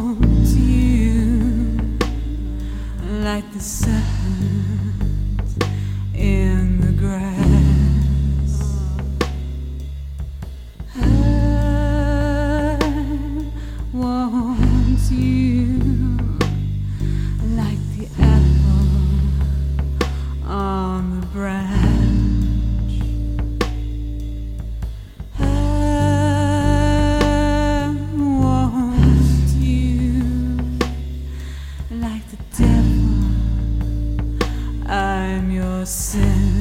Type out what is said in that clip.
holds you like the serpent in the grass. I want you. devil. I'm your sin.